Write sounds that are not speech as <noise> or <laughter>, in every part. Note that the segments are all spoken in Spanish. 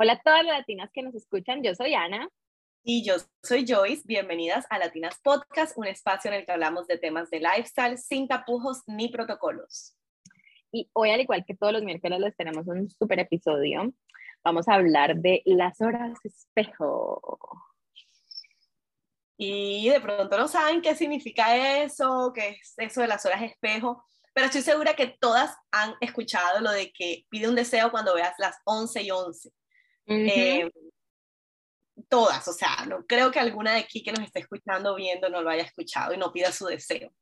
Hola a todas las latinas que nos escuchan, yo soy Ana. Y yo soy Joyce. Bienvenidas a Latinas Podcast, un espacio en el que hablamos de temas de lifestyle sin tapujos ni protocolos. Y hoy, al igual que todos los miércoles, les tenemos un super episodio. Vamos a hablar de las horas espejo. Y de pronto no saben qué significa eso, qué es eso de las horas espejo, pero estoy segura que todas han escuchado lo de que pide un deseo cuando veas las 11 y 11. Eh, todas, o sea, no creo que alguna de aquí que nos esté escuchando, viendo, no lo haya escuchado y no pida su deseo.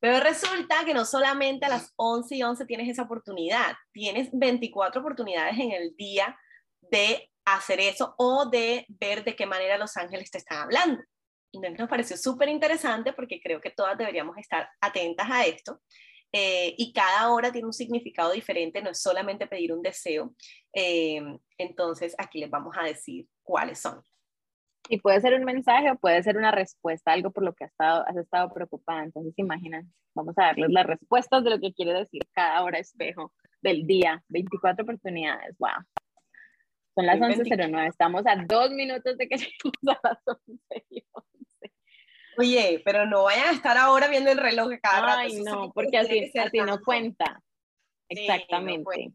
Pero resulta que no solamente a las 11 y 11 tienes esa oportunidad, tienes 24 oportunidades en el día de hacer eso o de ver de qué manera los ángeles te están hablando. Y nos pareció súper interesante porque creo que todas deberíamos estar atentas a esto. Eh, y cada hora tiene un significado diferente, no es solamente pedir un deseo. Eh, entonces, aquí les vamos a decir cuáles son. Y puede ser un mensaje o puede ser una respuesta, algo por lo que has estado, has estado preocupada. Entonces, imaginan, vamos a darles las respuestas de lo que quiere decir cada hora espejo del día. 24 oportunidades, wow. Son las 11.09, estamos a dos minutos de que <laughs> lleguemos a las 11 Oye, pero no vayan a estar ahora viendo el reloj cada rato. Ay, no, porque así, así no cuenta. Exactamente.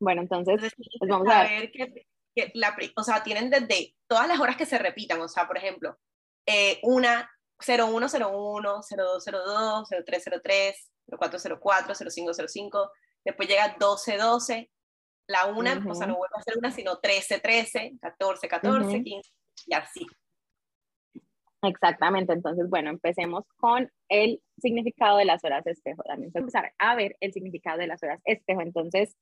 Bueno, entonces, pues vamos a ver. Que, la, o sea, tienen desde todas las horas que se repitan, o sea, por ejemplo, eh, una 0101, 0202, 0303, 0404, 0505, después llega 1212, la una, o sea, no vuelve a ser una, sino 1313, 1414, 15, y así. Exactamente, entonces, bueno, empecemos con el significado de las horas espejo. También vamos a empezar a ver el significado de las horas espejo. Entonces,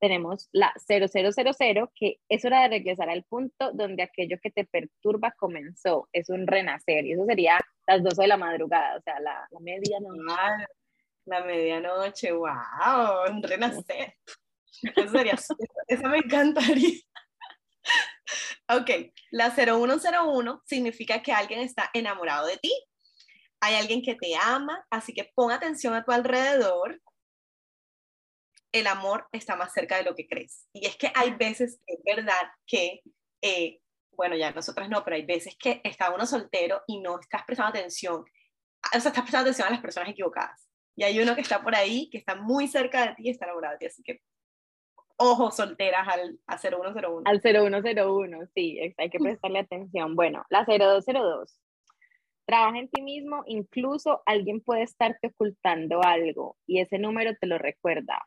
tenemos la 0000, que es hora de regresar al punto donde aquello que te perturba comenzó, es un renacer, y eso sería las 12 de la madrugada, o sea, la, la medianoche. la medianoche, wow, un renacer. <laughs> Eso sería, eso me encantaría. Ok, la 0101 significa que alguien está enamorado de ti. Hay alguien que te ama, así que pon atención a tu alrededor. El amor está más cerca de lo que crees. Y es que hay veces es verdad que, eh, bueno, ya nosotras no, pero hay veces que está uno soltero y no estás prestando atención. O sea, estás prestando atención a las personas equivocadas. Y hay uno que está por ahí, que está muy cerca de ti y está enamorado de ti. Así que ojos solteras al, 0101. Al 0101, sí, hay que prestarle atención. Bueno, la 0202. Trabaja en ti mismo, incluso alguien puede estarte ocultando algo y ese número te lo recuerda.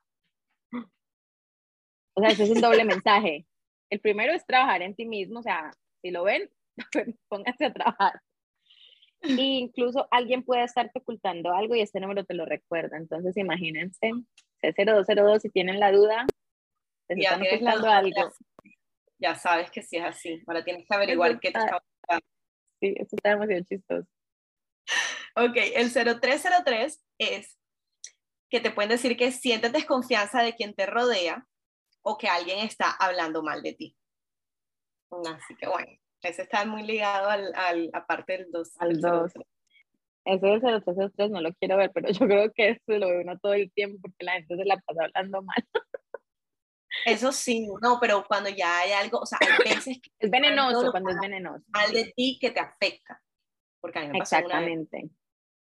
O sea, ese es un doble mensaje. El primero es trabajar en ti mismo, o sea, si lo ven, <laughs> pónganse a trabajar. Y incluso alguien puede estarte ocultando algo y ese número te lo recuerda. Entonces, imagínense, C0202, si tienen la duda, ya algo. Ya sabes que sí es así. Ahora tienes que averiguar qué te está Sí, eso está demasiado chistoso. <laughs> Ok, el 0303 es que te pueden decir que sientes desconfianza de quien te rodea o que alguien está hablando mal de ti. Así que bueno, ese está muy ligado al, al aparte del 2. Al 2. Ese del 0303 no lo quiero ver, pero yo creo que eso lo ve uno todo el tiempo porque la gente se la pasa hablando mal. <laughs> Eso sí, no, pero cuando ya hay algo, o sea, hay veces que... Es venenoso, cuando es venenoso. Al de ti que te afecta. Porque a mí me Exactamente.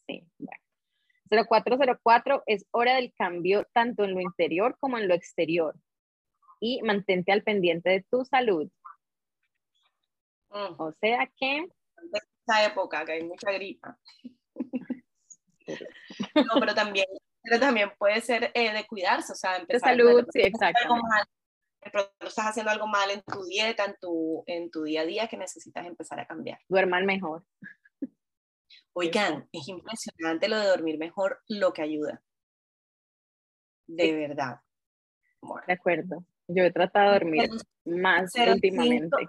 Sí, bueno. 0404 es hora del cambio tanto en lo interior como en lo exterior. Y mantente al pendiente de tu salud. Mm. O sea que... En esta época que hay mucha gripa. <laughs> no, pero también pero también puede ser eh, de cuidarse, o sea, empezar de salud, sí, exacto. estás haciendo algo mal en tu dieta, en tu, en tu día a día que necesitas empezar a cambiar. Duerman mejor. Oigan, es impresionante lo de dormir mejor, lo que ayuda. De verdad. De acuerdo. Yo he tratado de dormir más últimamente.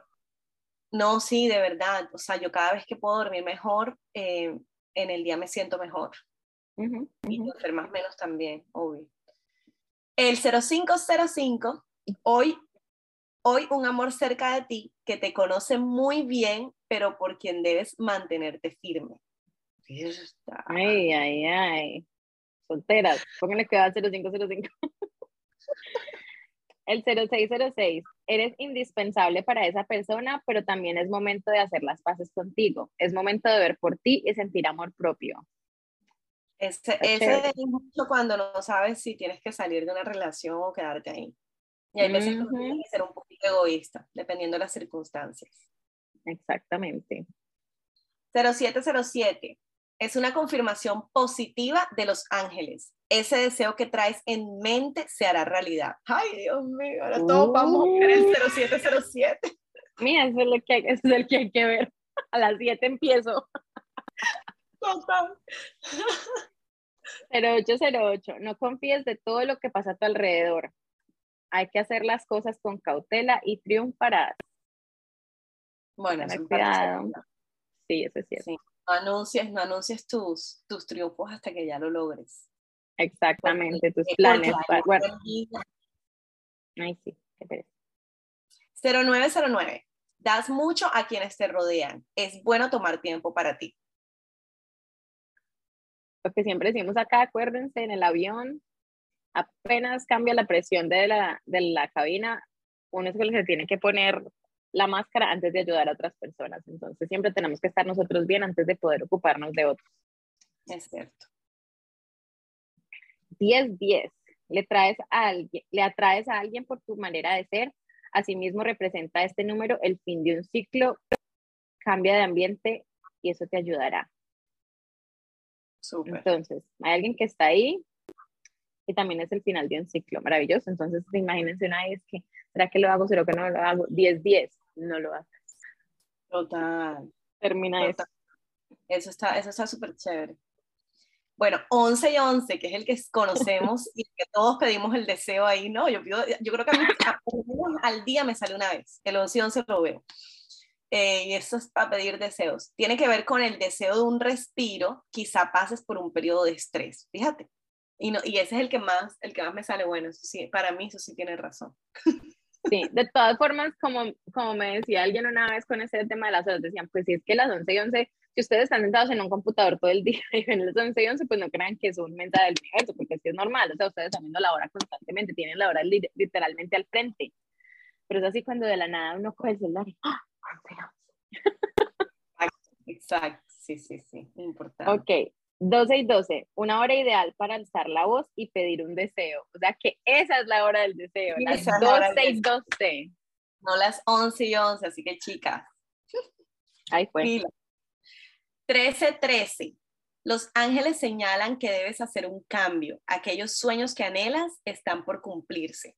No, sí, de verdad. O sea, yo cada vez que puedo dormir mejor, eh, en el día me siento mejor. Y enfermas menos también, obvio. El 0505, hoy, hoy un amor cerca de ti que te conoce muy bien, pero por quien debes mantenerte firme. Ay, ay, ay. Solteras, pónganle que va 0505. El 0606, <laughs> eres indispensable para esa persona, pero también es momento de hacer las paces contigo. Es momento de ver por ti y sentir amor propio. Ese, ese es mucho cuando no sabes si tienes que salir de una relación o quedarte ahí. Y hay veces que tienes que ser un poquito egoísta, dependiendo de las circunstancias. Exactamente. 0707. Es una confirmación positiva de los ángeles. Ese deseo que traes en mente se hará realidad. Ay, Dios mío, ahora todos vamos a ver el 0707. Mira, eso es, lo que, eso es el que hay que ver. <laughs> A las 7 empiezo. Total. 0808. No confíes de todo lo que pasa a tu alrededor. Hay que hacer las cosas con cautela y triunfarás. Bueno, cuidado. Sí, eso es cierto. No anuncies, no anuncies tus, tus triunfos hasta que ya lo logres. Exactamente, tus planes. Ay, sí, qué 0909. Das mucho a quienes te rodean. Es bueno tomar tiempo para ti. Lo que siempre decimos acá, acuérdense, en el avión, apenas cambia la presión de la, de la cabina, uno es que se tiene que poner la máscara antes de ayudar a otras personas. Entonces siempre tenemos que estar nosotros bien antes de poder ocuparnos de otros. Es cierto. 10-10. Le, traes a alguien, le atraes a alguien por tu manera de ser. Asimismo representa este número el fin de un ciclo, cambia de ambiente y eso te ayudará. Entonces, hay alguien que está ahí y también es el final de un ciclo maravilloso. Entonces, imagínense una vez que, ¿será que lo hago? ¿Será que no lo hago? 10-10 no lo haces. Total. Termina eso. Eso está eso está súper chévere. Bueno, 11 y 11, que es el que conocemos <laughs> y que todos pedimos el deseo ahí, ¿no? Yo, pido, yo creo que a al día me sale una vez, el 11 y 11 lo veo. Eh, y eso es para pedir deseos. Tiene que ver con el deseo de un respiro, quizá pases por un periodo de estrés, fíjate. Y, no, y ese es el que más, el que más me sale bueno, sí, para mí eso sí tiene razón. Sí, de todas formas, como, como me decía alguien una vez con ese tema de las horas, decían, pues si es que las 11 y 11, si ustedes están sentados en un computador todo el <laughs> día y ven las 11 y 11, pues no crean que es un mensaje del universo, porque así es normal, o sea, ustedes están viendo la hora constantemente, tienen la hora literalmente al frente. Pero es así cuando de la nada uno coge el celular y ¡ah! 11 Exacto, sí, sí, sí, importante. Ok, 12 y 12, una hora ideal para alzar la voz y pedir un deseo. O sea que esa es la hora del deseo, las 12 y 12. No las 11 y 11, así que chicas. Ahí fue. 13, 13. Los ángeles señalan que debes hacer un cambio. Aquellos sueños que anhelas están por cumplirse.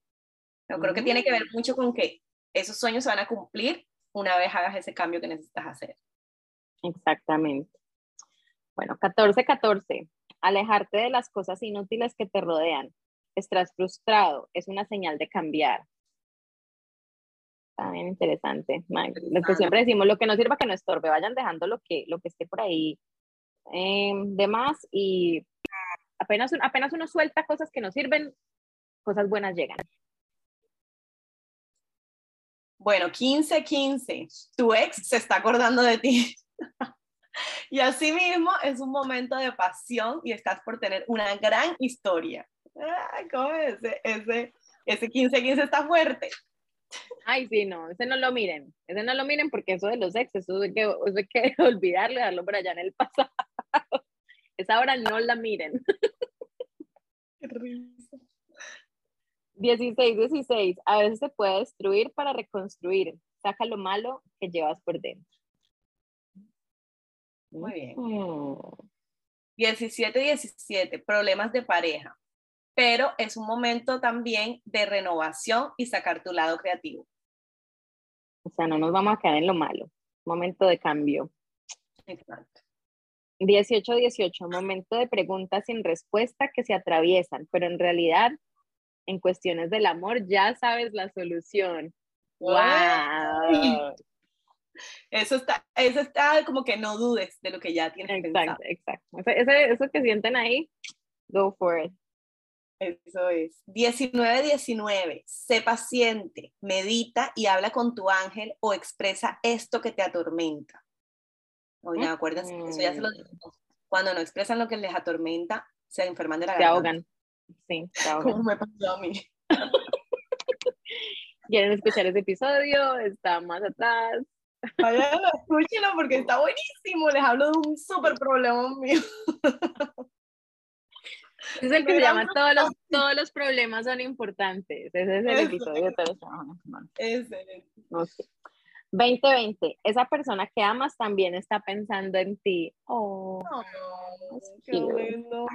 Yo creo que tiene que ver mm. mucho con que esos sueños se van a cumplir una vez hagas ese cambio que necesitas hacer. Exactamente. Bueno, 14-14. Alejarte de las cosas inútiles que te rodean. Estás frustrado. Es una señal de cambiar. Está bien interesante. Lo que siempre decimos, lo que no sirva que no estorbe. Vayan dejando lo que, lo que esté por ahí eh, de más y apenas, apenas uno suelta cosas que no sirven, cosas buenas llegan. Bueno, 15-15. Tu ex se está acordando de ti. <laughs> Y así mismo es un momento de pasión y estás por tener una gran historia. ¿Cómo es? Ese, ese 15-15 está fuerte. Ay, sí, no, ese no lo miren, ese no lo miren porque eso de los ex, eso hay que, eso hay que <laughs> olvidarlo, dejarlo por allá en el <laughs> pasado. Esa hora no la miren. Qué. 16, 16. A veces se puede destruir para reconstruir. Saca lo malo que llevas por dentro. Muy bien. 17, 17, problemas de pareja. Pero es un momento también de renovación y sacar tu lado creativo. O sea, no nos vamos a quedar en lo malo. Momento de cambio. Exacto. 18, 18, momento de preguntas sin respuesta que se atraviesan, pero en realidad, en cuestiones del amor, ya sabes la solución. ¡Wow! Eso está, eso está como que no dudes de lo que ya tienes exacto, Exacto, eso que sienten ahí, go for it. Eso es. 19-19. Sé paciente, medita y habla con tu ángel o expresa esto que te atormenta. Oye, acuérdense, eso ya se lo dijimos. Cuando no expresan lo que les atormenta, se enferman de la Se se ahogan. <laughs> Como me pasó a mí. <laughs> quieren escuchar ese episodio, está más atrás. Vayan, escúchenlo porque está buenísimo. Les hablo de un súper problema mío. Es el que se llama todos los, <laughs> todos los problemas son importantes. Ese es el episodio de todos los Excelente. No sé. 2020, esa persona que amas también está pensando en ti. Oh, qué lindo.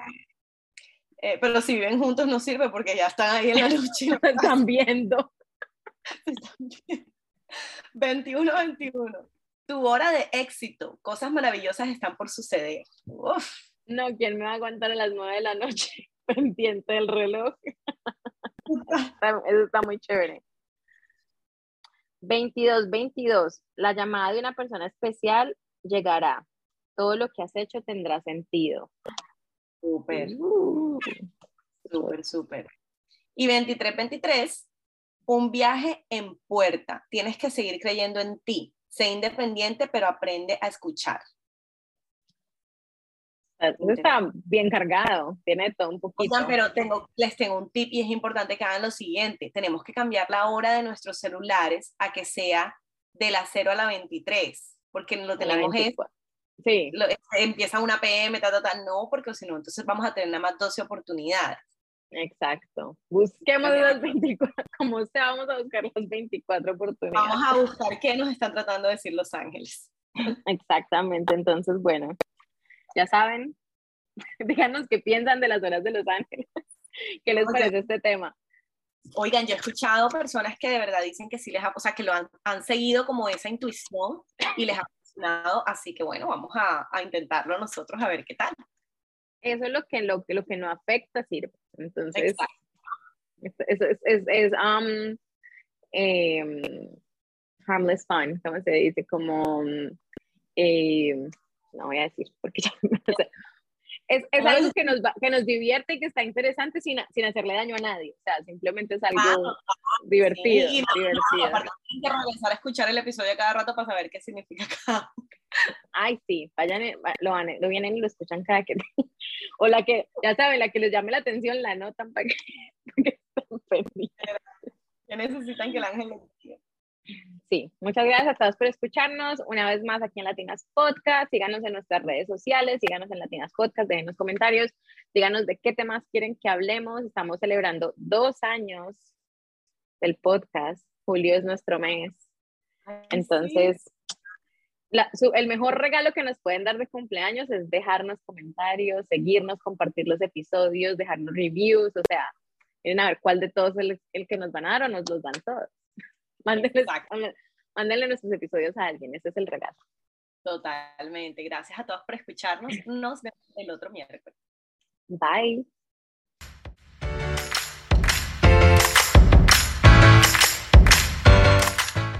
Eh, pero si viven juntos no sirve porque ya están ahí en la lucha. <laughs> están viendo. 21, 21. Tu hora de éxito. Cosas maravillosas están por suceder. No, ¿quién me va a aguantar a las 9 de la noche <laughs> pendiente del reloj? Eso está muy chévere. 22, 22. La llamada de una persona especial llegará. Todo lo que has hecho tendrá sentido. Súper. Uh. súper, súper. Y 23, 23. Un viaje en puerta. Tienes que seguir creyendo en ti. Sé independiente, pero aprende a escuchar. Eso está bien cargado, tiene todo un poquito. pero tengo, les tengo un tip y es importante que hagan lo siguiente. Tenemos que cambiar la hora de nuestros celulares a que sea de las 0 a la 23, porque lo tenemos es, sí. empieza una PM, ta, ta, ta, no, porque si no, entonces vamos a tener nada más 12 oportunidades. Exacto. Busquemos las 24, como sea, vamos a buscar las 24 oportunidades. Vamos a buscar qué nos están tratando de decir Los Ángeles. <laughs> Exactamente, entonces, bueno, ya saben, <laughs> díganos qué piensan de las horas de Los Ángeles, <laughs> qué les parece este tema. Oigan, yo he escuchado personas que de verdad dicen que sí les ha, o sea, que lo han, han seguido como esa intuición y les ha funcionado, así que bueno, vamos a, a, intentarlo nosotros a ver qué tal. Eso es lo que, lo, lo que no afecta sirve. Entonces, eso es, es, es um, eh, harmless fun, como se dice, como eh, no voy a decir porque ya <laughs> me. Es, es algo que nos, que nos divierte y que está interesante sin, sin hacerle daño a nadie. O sea, simplemente es algo divertido. Sí, no, divertido. aparte, que regresar a escuchar el episodio cada rato para saber qué significa cada Ay, sí, vayan, lo, van, lo vienen y lo escuchan cada que. <laughs> O la que, ya saben, la que les llame la atención, la notan para que, <laughs> para que estén. Que necesitan que el ángel. Sí, muchas gracias a todos por escucharnos. Una vez más aquí en Latinas Podcast. Síganos en nuestras redes sociales, síganos en Latinas Podcast, déjenos comentarios, díganos de qué temas quieren que hablemos. Estamos celebrando dos años del podcast. Julio es nuestro mes. Entonces, el mejor regalo que nos pueden dar de cumpleaños es dejarnos comentarios, seguirnos, compartir los episodios, dejarnos reviews. O sea, miren a ver cuál de todos es el, el que nos van a dar o nos los dan todos. Mándenle, nuestros episodios a alguien, ese es el regalo. Totalmente. Gracias a todos por escucharnos. Nos vemos el otro miércoles. Bye.